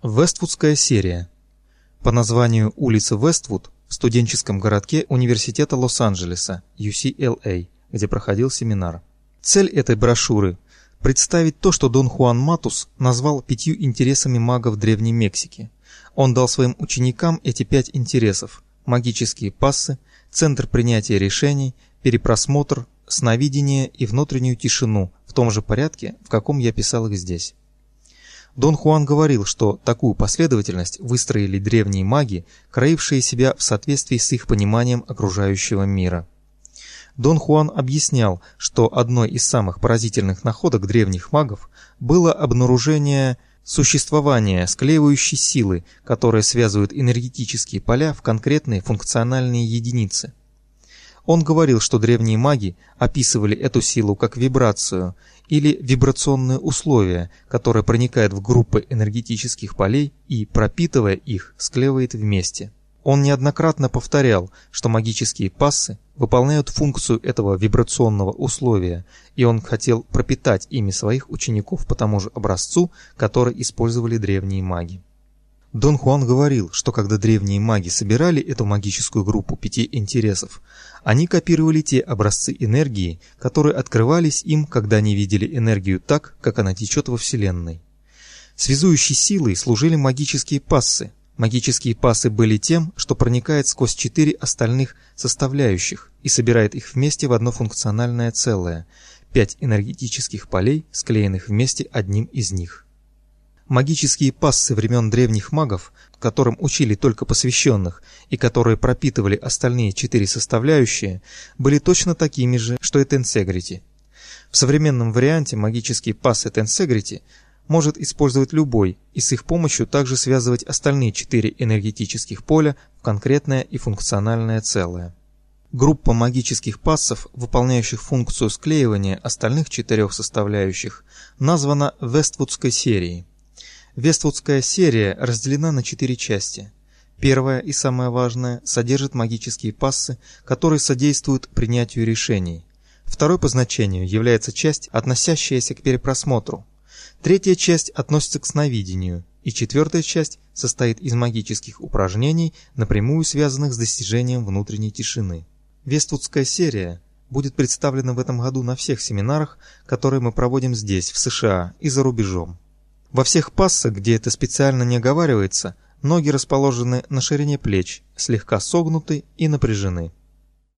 Вествудская серия. По названию улицы Вествуд в студенческом городке Университета Лос-Анджелеса, UCLA, где проходил семинар. Цель этой брошюры – представить то, что Дон Хуан Матус назвал пятью интересами магов Древней Мексики. Он дал своим ученикам эти пять интересов – магические пассы, центр принятия решений, перепросмотр, сновидение и внутреннюю тишину в том же порядке, в каком я писал их здесь. Дон Хуан говорил, что такую последовательность выстроили древние маги, краившие себя в соответствии с их пониманием окружающего мира. Дон Хуан объяснял, что одной из самых поразительных находок древних магов было обнаружение существования склеивающей силы, которая связывает энергетические поля в конкретные функциональные единицы. Он говорил, что древние маги описывали эту силу как вибрацию или вибрационные условия, которые проникают в группы энергетических полей и, пропитывая их, склеивает вместе. Он неоднократно повторял, что магические пассы выполняют функцию этого вибрационного условия, и он хотел пропитать ими своих учеников по тому же образцу, который использовали древние маги. Дон Хуан говорил, что когда древние маги собирали эту магическую группу пяти интересов, они копировали те образцы энергии, которые открывались им, когда они видели энергию так, как она течет во Вселенной. Связующей силой служили магические пассы. Магические пассы были тем, что проникает сквозь четыре остальных составляющих и собирает их вместе в одно функциональное целое – пять энергетических полей, склеенных вместе одним из них. Магические пассы времен древних магов, которым учили только посвященных и которые пропитывали остальные четыре составляющие, были точно такими же, что и Тенсегрити. В современном варианте магические пассы Тенсегрити может использовать любой и с их помощью также связывать остальные четыре энергетических поля в конкретное и функциональное целое. Группа магических пассов, выполняющих функцию склеивания остальных четырех составляющих, названа Вествудской серией. Вествудская серия разделена на четыре части. Первая и самая важная содержит магические пассы, которые содействуют принятию решений. Второй по значению является часть, относящаяся к перепросмотру. Третья часть относится к сновидению, и четвертая часть состоит из магических упражнений, напрямую связанных с достижением внутренней тишины. Вествудская серия будет представлена в этом году на всех семинарах, которые мы проводим здесь, в США и за рубежом. Во всех пассах, где это специально не оговаривается, ноги расположены на ширине плеч, слегка согнуты и напряжены.